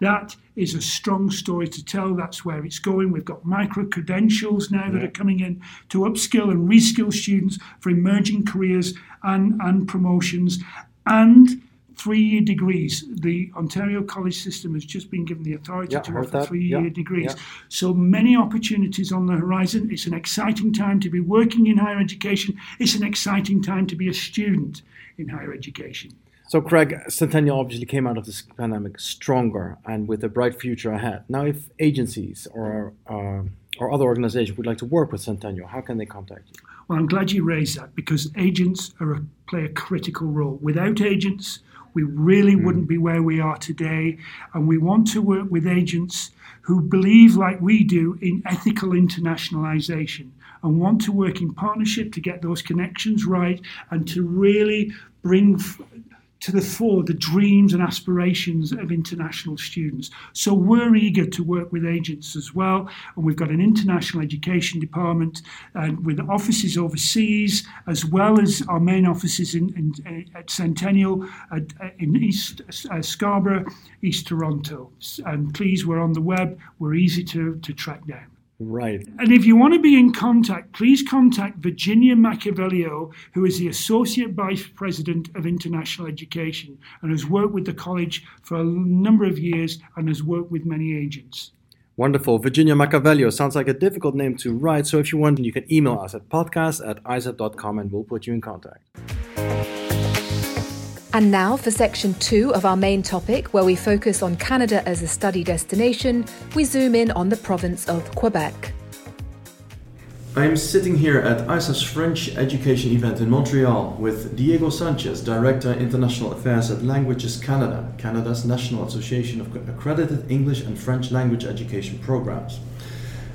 That is a strong story to tell. That's where it's going. We've got micro credentials now that are coming in to upskill and reskill students for emerging careers and, and promotions and three year degrees. The Ontario college system has just been given the authority Yeah, to offer three year Yeah, degrees. yeah. So many opportunities on the horizon. It's an exciting time to be working in higher education. It's an exciting time to be a student in higher education. So, Craig, Centennial obviously came out of this pandemic stronger and with a bright future ahead. Now, if agencies or uh, or other organizations would like to work with Centennial, how can they contact you? Well, I'm glad you raised that because agents are a, play a critical role. Without agents, we really wouldn't be where we are today. And we want to work with agents who believe, like we do, in ethical internationalization and want to work in partnership to get those connections right and to really bring to the fore the dreams and aspirations of international students. So we're eager to work with agents as well, and we've got an international education department and with offices overseas as well as our main offices in, in uh, at Centennial at, uh, in East uh, Scarborough, East Toronto. And please, we're on the web. We're easy to, to track down. Right. And if you want to be in contact, please contact Virginia Macchiavello, who is the Associate Vice President of International Education and has worked with the college for a number of years and has worked with many agents. Wonderful. Virginia Macchiavello sounds like a difficult name to write. So if you want, you can email us at podcast at icef.com and we'll put you in contact. And now for section two of our main topic, where we focus on Canada as a study destination, we zoom in on the province of Quebec. I'm sitting here at ICEF's French education event in Montreal with Diego Sanchez, Director International Affairs at Languages Canada, Canada's National Association of Accredited English and French Language Education Programs.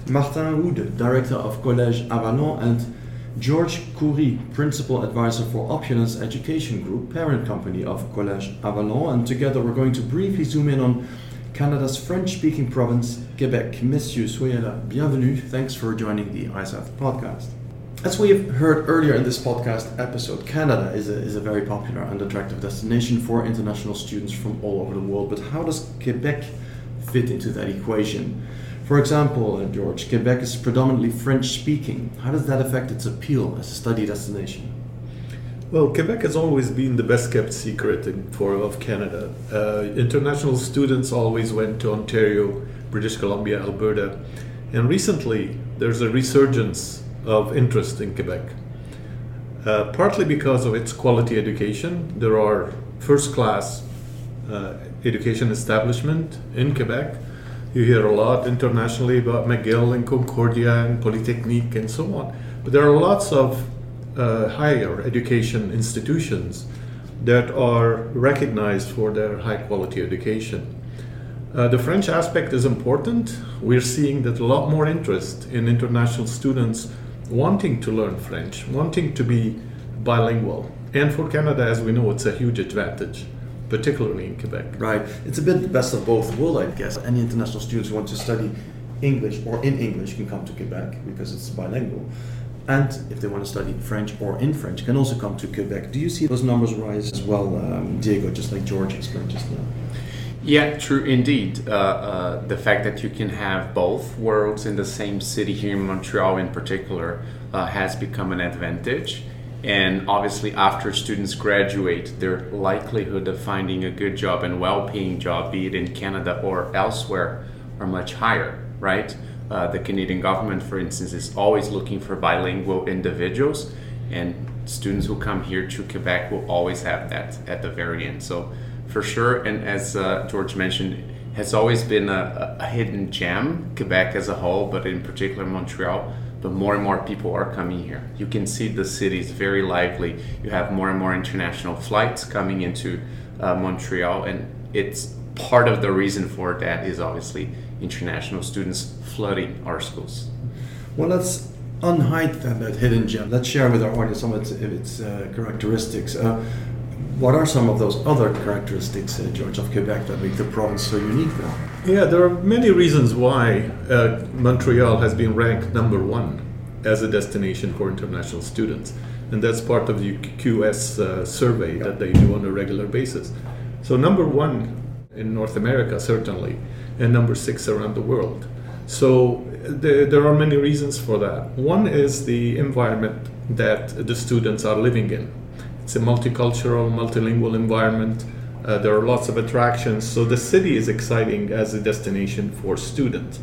Martin Houde, Director of Collège Avalon, and George Coury, Principal Advisor for Opulence Education Group, parent company of Collège Avalon, and together we're going to briefly zoom in on Canada's French-speaking province, Quebec. Monsieur, soyez là. Bienvenue. Thanks for joining the ICEF podcast. As we have heard earlier in this podcast episode, Canada is a, is a very popular and attractive destination for international students from all over the world. But how does Quebec fit into that equation? For example, uh, George, Quebec is predominantly French speaking. How does that affect its appeal as a study destination? Well, Quebec has always been the best kept secret for of Canada. Uh, international students always went to Ontario, British Columbia, Alberta, and recently there's a resurgence of interest in Quebec. Uh, partly because of its quality education, there are first class uh, education establishment in Quebec. You hear a lot internationally about McGill and Concordia and Polytechnique and so on. But there are lots of uh, higher education institutions that are recognized for their high quality education. Uh, the French aspect is important. We're seeing that a lot more interest in international students wanting to learn French, wanting to be bilingual. And for Canada, as we know, it's a huge advantage, particularly in Quebec. Right. It's a bit the best of both worlds, I guess. Any international students who want to study English or in English can come to Quebec because it's bilingual. And if they want to study French or in French, can also come to Quebec. Do you see those numbers rise as well, um, Diego, just like George explained just now? Yeah, true indeed. Uh, uh, the fact that you can have both worlds in the same city here in Montreal, in particular, uh, has become an advantage. And obviously, after students graduate, their likelihood of finding a good job and well paying job, be it in Canada or elsewhere, are much higher, right? Uh, the Canadian government, for instance, is always looking for bilingual individuals, and students who come here to Quebec will always have that at the very end. So for sure. And as uh, George mentioned, has always been a, a, hidden gem, Quebec as a whole, but in particular Montreal. But more and more people are coming here. You can see the city is very lively. You have more and more international flights coming into uh, Montreal, and it's part of the reason for that is obviously international students flooding our schools. Well, let's unhide that, that hidden gem. Let's share with our audience some of its, its uh, characteristics. Uh, what are some of those other characteristics, uh, George, of Quebec that make the province so unique now? Yeah, there are many reasons why uh, Montreal has been ranked number one as a destination for international students. And that's part of the QS uh, survey that they do on a regular basis. So, number one in North America, certainly, and number six around the world. So, the, there are many reasons for that. One is the environment that the students are living in it's a multicultural, multilingual environment. Uh, there are lots of attractions, so the city is exciting as a destination for students.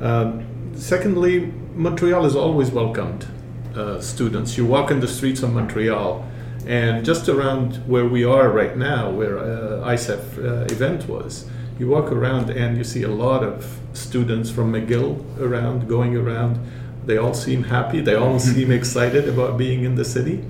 Um, secondly, Montreal has always welcomed uh, students. You walk in the streets of Montreal, and just around where we are right now, where uh, ICEF uh, event was, you walk around and you see a lot of students from McGill around, going around. They all seem happy. They all seem excited about being in the city.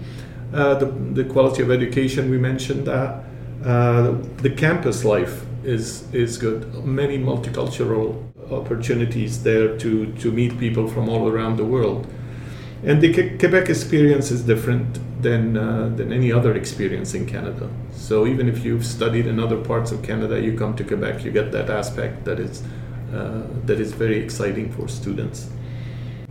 Uh, the, the quality of education we mentioned that uh, the campus life is is good. Many multicultural opportunities there to to meet people from all around the world. And the Quebec experience is different than uh, than any other experience in Canada. So even if you've studied in other parts of Canada you come to Quebec you get that aspect that is uh, that is very exciting for students.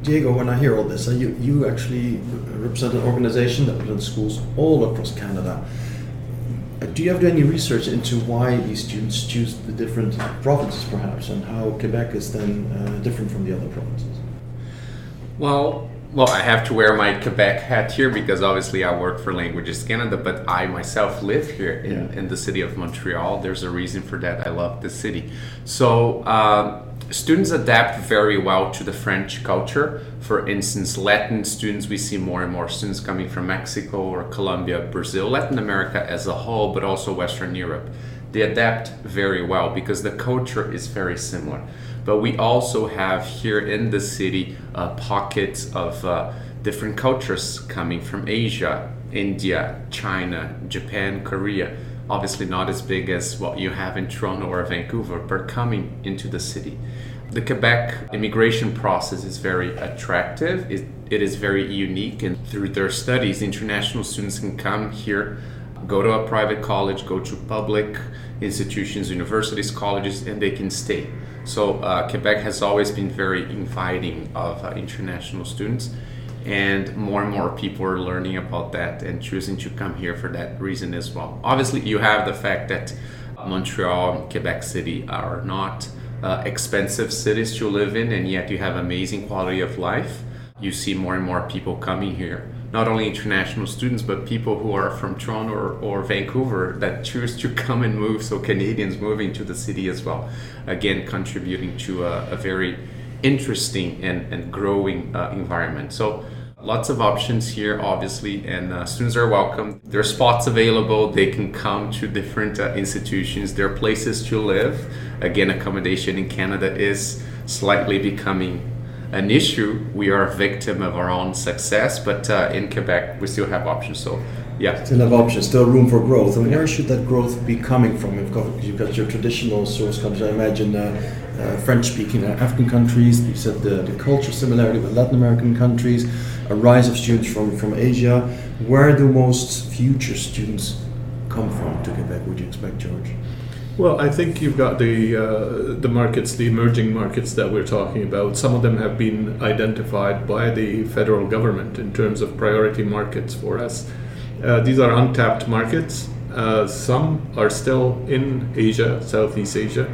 Diego, when I hear all this, you, you actually represent an organization that runs schools all across Canada. Do you have done any research into why these students choose the different provinces, perhaps, and how Quebec is then uh, different from the other provinces? Well, well, I have to wear my Quebec hat here because obviously I work for Languages Canada, but I myself live here in, yeah. in the city of Montreal. There's a reason for that. I love the city. So, uh, students adapt very well to the French culture. For instance, Latin students, we see more and more students coming from Mexico or Colombia, Brazil, Latin America as a whole, but also Western Europe. They adapt very well because the culture is very similar. But we also have here in the city uh, pockets of uh, different cultures coming from Asia, India, China, Japan, Korea obviously not as big as what you have in Toronto or Vancouver, but coming into the city. The Quebec immigration process is very attractive. It, it is very unique, and through their studies, international students can come here, go to a private college, go to public institutions, universities, colleges, and they can stay. So uh, Quebec has always been very inviting of uh, international students, and more and more people are learning about that and choosing to come here for that reason as well. Obviously, you have the fact that Montreal and Quebec City are not uh, expensive cities to live in, and yet you have amazing quality of life. You see more and more people coming here not only international students but people who are from Toronto or, or, Vancouver that choose to come and move. So Canadians moving to the city as well, again contributing to a, a very interesting and, and growing uh, environment. So lots of options here, obviously, and uh, students are welcome. There are spots available. They can come to different uh, institutions. There are places to live. Again, accommodation in Canada is slightly becoming an issue. We are a victim of our own success, but uh, in Quebec, we still have options. So, yeah. Still have options, still room for growth. And where should that growth be coming from? You've got, you've got your traditional source countries, I imagine uh, uh, French speaking African countries, you said the, the culture similarity with Latin American countries, a rise of students from, from Asia. Where do most future students come from to Quebec, would you expect, George? Well, I think you've got the uh, the markets, the emerging markets that we're talking about. Some of them have been identified by the federal government in terms of priority markets for us. Uh, these are untapped markets. Uh, some are still in Asia, Southeast Asia.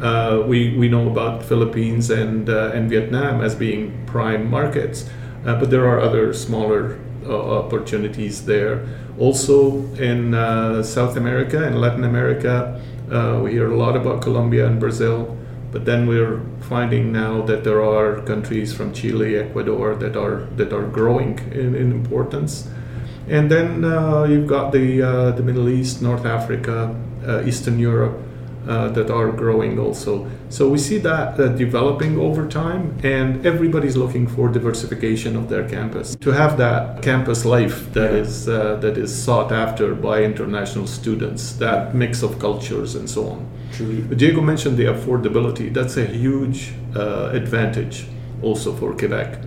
Uh, we we know about Philippines and uh, and Vietnam as being prime markets, uh, but there are other smaller opportunities there. Also in South America and Latin America. Uh, we hear a lot about Colombia and Brazil, but then we're finding now that there are countries from Chile, Ecuador that are that are growing in, in importance. And then uh, you've got the uh, the Middle East, North Africa, uh, Eastern Europe, uh, that are growing also. So we see that uh, developing over time, and everybody's looking for diversification of their campus to have that campus life that yeah. is uh, that is sought after by international students. That mix of cultures and so on. Truly. Diego mentioned the affordability. That's a huge uh, advantage also for Quebec.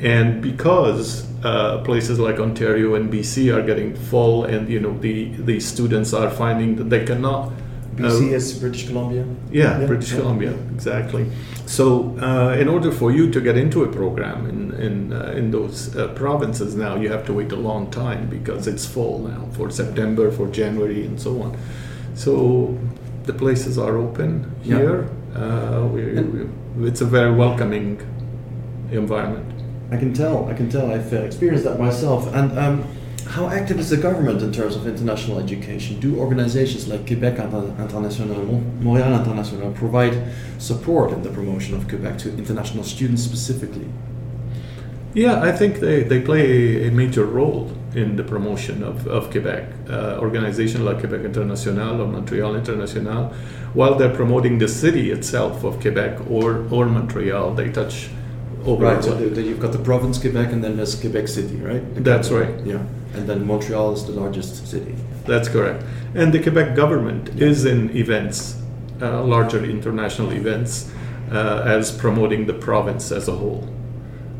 And because uh, places like Ontario and BC are getting full, and you know the the students are finding that they cannot BC uh, is British Columbia? Yeah, yeah. British yeah. Columbia, exactly. So, uh, in order for you to get into a program in, in, uh, in those uh, provinces now, you have to wait a long time because it's full now for September, for January, and so on. So, the places are open here. Uh, we, we, it's a very welcoming environment. I can tell, I can tell. I've experienced that myself. And um, how active is the government in terms of international education? Do organizations like Quebec International, Montréal International provide support in the promotion of Quebec to international students specifically? Yeah, I think they, they play a major role in the promotion of, of Quebec. Uh, organizations like Quebec International or Montreal International, while they're promoting the city itself of Quebec or, or Montreal, they touch over. Right, so the, the, you've got the province Quebec and then there's Quebec City, right? That's right. Yeah and then Montreal is the largest city. That's correct. And the Quebec government is in events, uh, larger international events, uh, as promoting the province as a whole.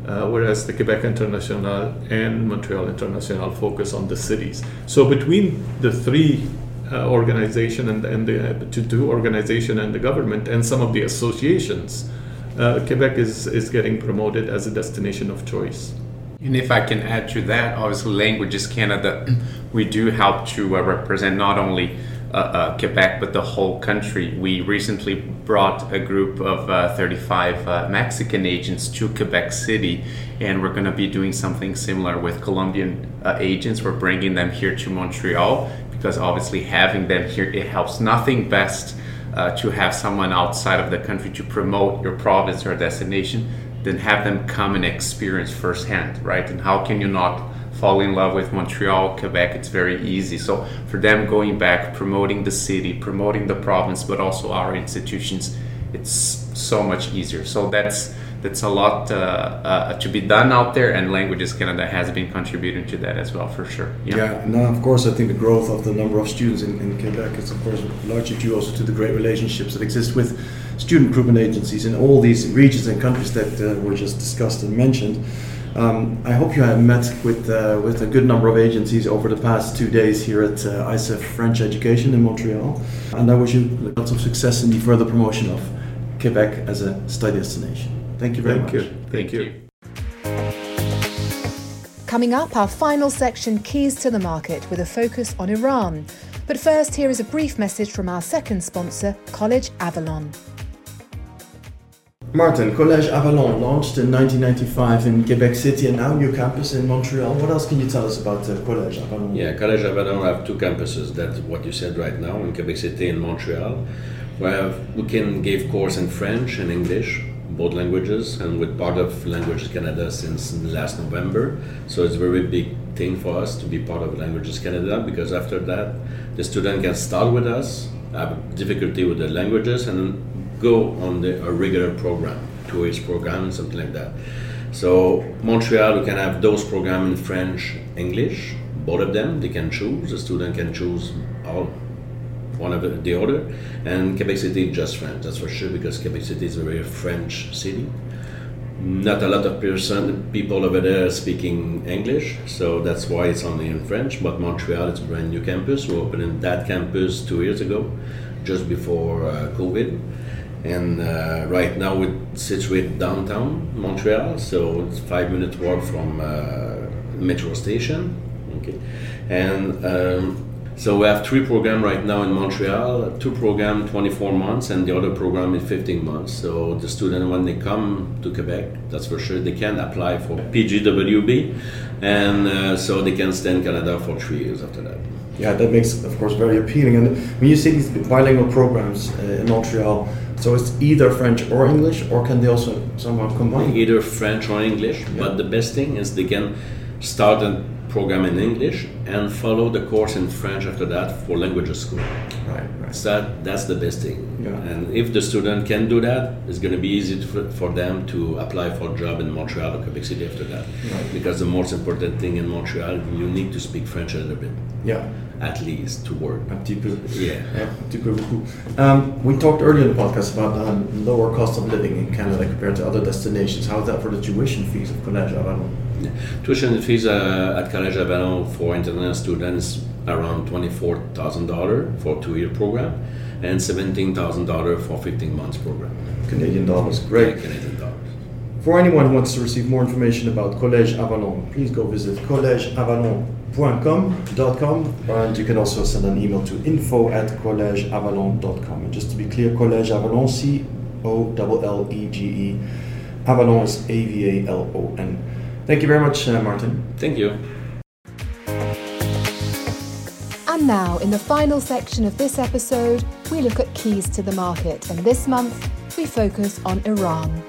Uh, whereas the Quebec International and Montreal International focus on the cities. So between the three uh, organization and, and the uh, to do organization and the government and some of the associations, uh, Quebec is, is getting promoted as a destination of choice. And if I can add to that, obviously, Languages Canada, we do help to uh, represent not only uh, uh, Quebec but the whole country. We recently brought a group of uh, 35 uh, Mexican agents to Quebec City, and we're going to be doing something similar with Colombian agents. We're bringing them here to Montreal because obviously having them here it helps. Nothing best Uh, to have someone outside of the country to promote your province or destination then have them come and experience firsthand, right? And how can you not fall in love with Montreal, Quebec? It's very easy. So for them going back, promoting the city, promoting the province, but also our institutions, it's so much easier. So that's that's a lot uh, uh, to be done out there, and Languages Canada has been contributing to that as well, for sure. Yeah, yeah no, of course, I think the growth of the number of students in, in Quebec is, of course, largely due also to the great relationships that exist with student recruitment agencies in all these regions and countries that uh, were just discussed and mentioned. Um, I hope you have met with uh, with a good number of agencies over the past two days here at uh, ICEF French Education in Montreal, and I wish you lots of success in the further promotion of Quebec as a study destination. Thank you very Thank much. you. Thank you. Coming up, our final section Keys to the Market with a focus on Iran. But first, here is a brief message from our second sponsor, College Avalon. Martin, Collège Avalon launched in 1995 in Quebec City and now new campus in Montreal. What else can you tell us about uh, Collège Avalon? Yeah, Collège Avalon have two campuses. That's what you said right now in Quebec City and Montreal. Where we can give course in French and English, both languages, and with part of Languages Canada since last November. So it's a very big thing for us to be part of Languages Canada because after that, the student can start with us, have difficulty with the languages, and go on the, a regular program, two years program, something like that. So Montreal, we can have those programs in French, English, both of them. They can choose. The student can choose all one of the, the other. And Quebec City just French, that's for sure, because Quebec City is a very French city. Not a lot of person, people over there speaking English, so that's why it's only in French. But Montreal, it's a brand new campus. We opened in that campus two years ago, just before uh, COVID. And uh, right now we're situated downtown Montreal, so it's five minute walk from uh, metro station. Okay, and um, so we have three programs right now in Montreal. Two programs 24 months, and the other program is 15 months. So the student, when they come to Quebec, that's for sure, they can apply for PGWP, and uh, so they can stay in Canada for three years after that. Yeah, that makes, of course, very appealing. And when you see these bilingual programs uh, in Montreal, so it's either French or English, or can they also somehow combine? Either French or English, but the best thing is they can start a program in English and follow the course in French after that for languages school. Right, right. So that, that's the best thing. Yeah. And if the student can do that, it's going to be easy to, for them to apply for a job in Montreal or Quebec City after that. Right. Because the most important thing in Montreal, you need to speak French a little bit. Yeah. At least to work. Un petit peu. Yeah. Un petit peu beaucoup. Um, we talked earlier in the podcast about the um, lower cost of living in Canada compared to other destinations. How is that for the tuition fees of Collège Avalon? Tuition fees uh, at Collège Avalon for international students around twenty-four thousand dollar for two-year program, and seventeen thousand dollar for fifteen months program. Canadian dollars. Great. Canadian dollars. For anyone who wants to receive more information about Collège Avalon, please go visit collegeavalon.com and you can also send an email to info at collegeavalon.com. And just to be clear, Collège Avalon, C O L L E G E. Avalon is A V A L O N. Thank you very much, uh, Martin. Thank you. And now, in the final section of this episode, we look at keys to the market. And this month, we focus on Iran.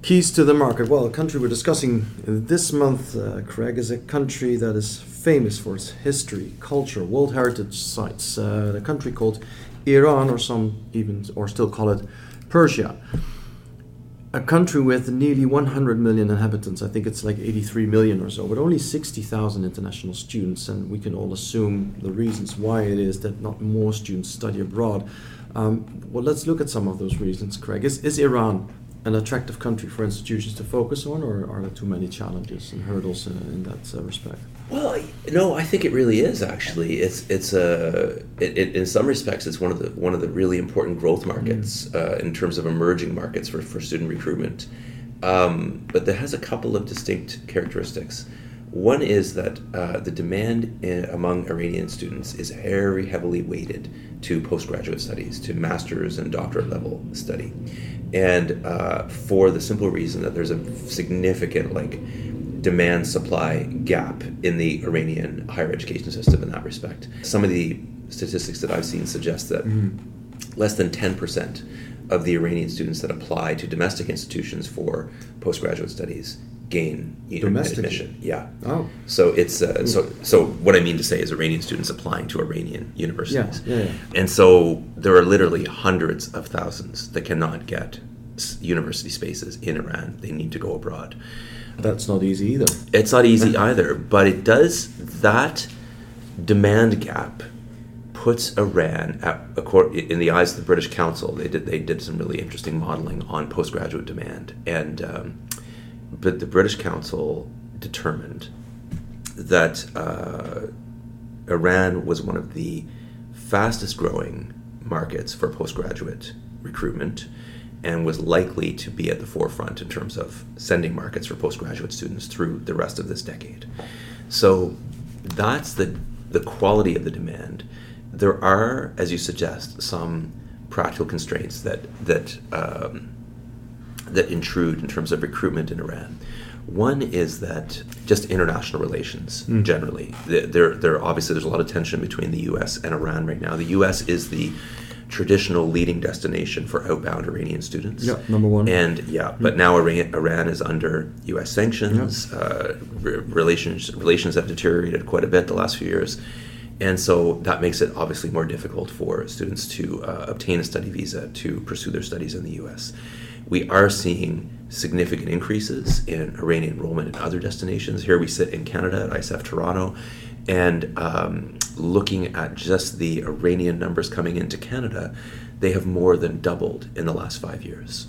Keys to the market. Well, a country we're discussing this month, uh, Craig, is a country that is famous for its history, culture, World Heritage sites. Uh, a country called Iran, or some even, or still call it Persia. A country with nearly 100 million inhabitants. I think it's like 83 million or so, but only 60,000 international students, and we can all assume the reasons why it is that not more students study abroad. Um, well, let's look at some of those reasons, Craig. Is, is Iran an attractive country for institutions to focus on, or are there too many challenges and hurdles uh, in that uh, respect? Well, no, I think it really is actually. It's it's a it, it, in some respects it's one of the one of the really important growth markets uh, in terms of emerging markets for, for student recruitment. Um, but that has a couple of distinct characteristics. One is that uh, the demand in, among Iranian students is very heavily weighted to postgraduate studies, to master's and doctorate level study, and uh, for the simple reason that there's a significant like demand supply gap in the Iranian higher education system in that respect. Some of the statistics that I've seen suggest that less than 10% of the Iranian students that apply to domestic institutions for postgraduate studies gain you know, admission. Yeah. Oh. So it's uh, so so what I mean to say is Iranian students applying to Iranian universities. Yeah, yeah, yeah. And so there are literally hundreds of thousands that cannot get university spaces in Iran. They need to go abroad. That's not easy either. It's not easy either, but it does that demand gap puts Iran at, in the eyes of the British Council. They did they did some really interesting modeling on postgraduate demand, and um, but the British Council determined that uh, Iran was one of the fastest growing markets for postgraduate recruitment and was likely to be at the forefront in terms of sending markets for postgraduate students through the rest of this decade. So that's the the quality of the demand. There are, as you suggest, some practical constraints that that um, that intrude in terms of recruitment in Iran. One is that just international relations mm. generally. There, there obviously there's a lot of tension between the U.S. and Iran right now. The U.S. is the traditional leading destination for outbound Iranian students. Yeah, number one. And yeah, but now Iran, Iran is under U.S. sanctions. Yeah. Uh, re- relations relations have deteriorated quite a bit the last few years, and so that makes it obviously more difficult for students to uh, obtain a study visa to pursue their studies in the U.S. We are seeing significant increases in Iranian enrollment in other destinations. Here we sit in Canada at ICEF Toronto, and um, looking at just the Iranian numbers coming into Canada, they have more than doubled in the last five years.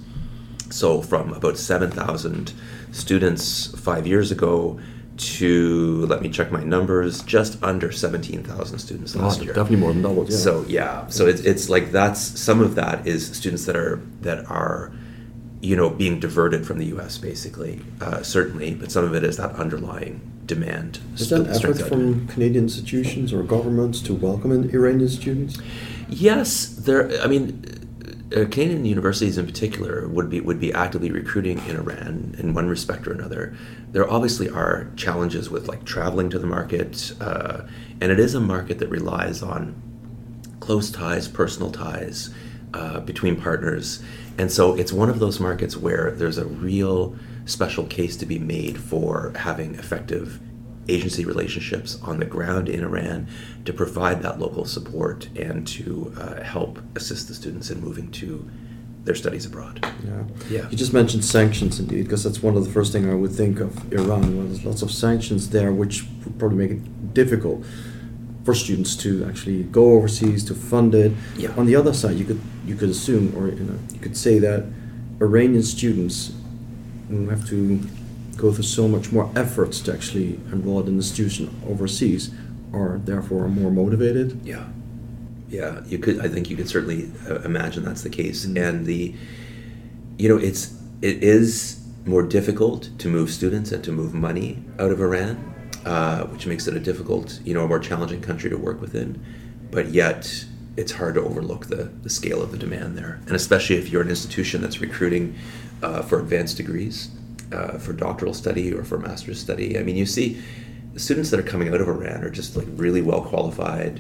So, from about 7,000 students five years ago to, let me check my numbers, just under 17,000 students last oh, year. Definitely more than doubled, yeah. So, yeah. So, it's, it's like that's some of that is students that are, that are, you know, being diverted from the U.S. basically, uh, certainly, but some of it is that underlying demand. Is there an effort from Canadian institutions or governments to welcome Iranian students? Yes, there. I mean, uh, Canadian universities in particular would be would be actively recruiting in Iran in one respect or another. There obviously are challenges with like traveling to the market, uh, and it is a market that relies on close ties, personal ties uh, between partners, and so it's one of those markets where there's a real special case to be made for having effective agency relationships on the ground in Iran to provide that local support and to uh, help assist the students in moving to their studies abroad. Yeah. yeah. You just mentioned sanctions indeed, because that's one of the first things I would think of Iran. Well, there's lots of sanctions there, which would probably make it difficult for students to actually go overseas to fund it. Yeah. On the other side, you could you could assume, or you know, you could say that Iranian students we have to go through so much more efforts to actually enroll in an institution overseas are therefore more motivated. Yeah, yeah. You could. I think you could certainly uh, imagine that's the case. Mm-hmm. And the, you know, it's it is more difficult to move students and to move money out of Iran, uh, which makes it a difficult, you know, a more challenging country to work within. But yet, it's hard to overlook the, the scale of the demand there. And especially if you're an institution that's recruiting uh, for advanced degrees, uh, for doctoral study or for master's study. I mean, you see students that are coming out of Iran are just like really well qualified.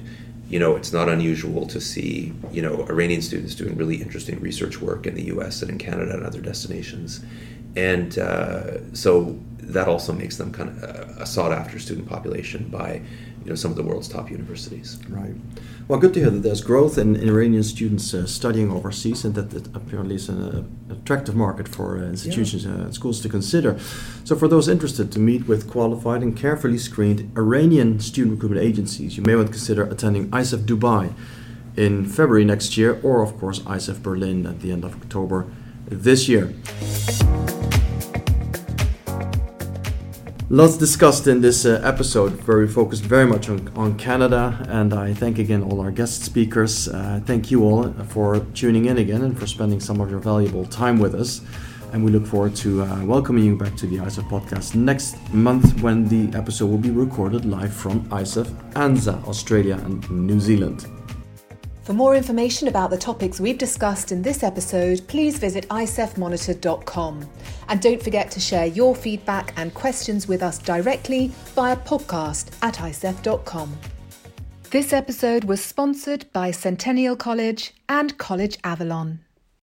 You know, it's not unusual to see, you know, Iranian students doing really interesting research work in the US and in Canada and other destinations. And uh, so that also makes them kind of a sought after student population by you know some of the world's top universities. Right. Well, good to hear that there's growth in, in Iranian students uh, studying overseas, and that it apparently is an uh, attractive market for uh, institutions and yeah. Uh, schools to consider. So, for those interested to meet with qualified and carefully screened Iranian student recruitment agencies, you may want to consider attending ICEF Dubai in February next year, or of course ICEF Berlin at the end of October this year. Lots discussed in this uh, episode, where we focused very much on, on Canada. And I thank again all our guest speakers. Uh, thank you all for tuning in again and for spending some of your valuable time with us. And we look forward to uh, welcoming you back to the ICEF podcast next month when the episode will be recorded live from ICEF ANZA, Australia and New Zealand. For more information about the topics we've discussed in this episode, please visit icefmonitor.com. And don't forget to share your feedback and questions with us directly via podcast at icef.com. This episode was sponsored by Centennial College and College Avalon.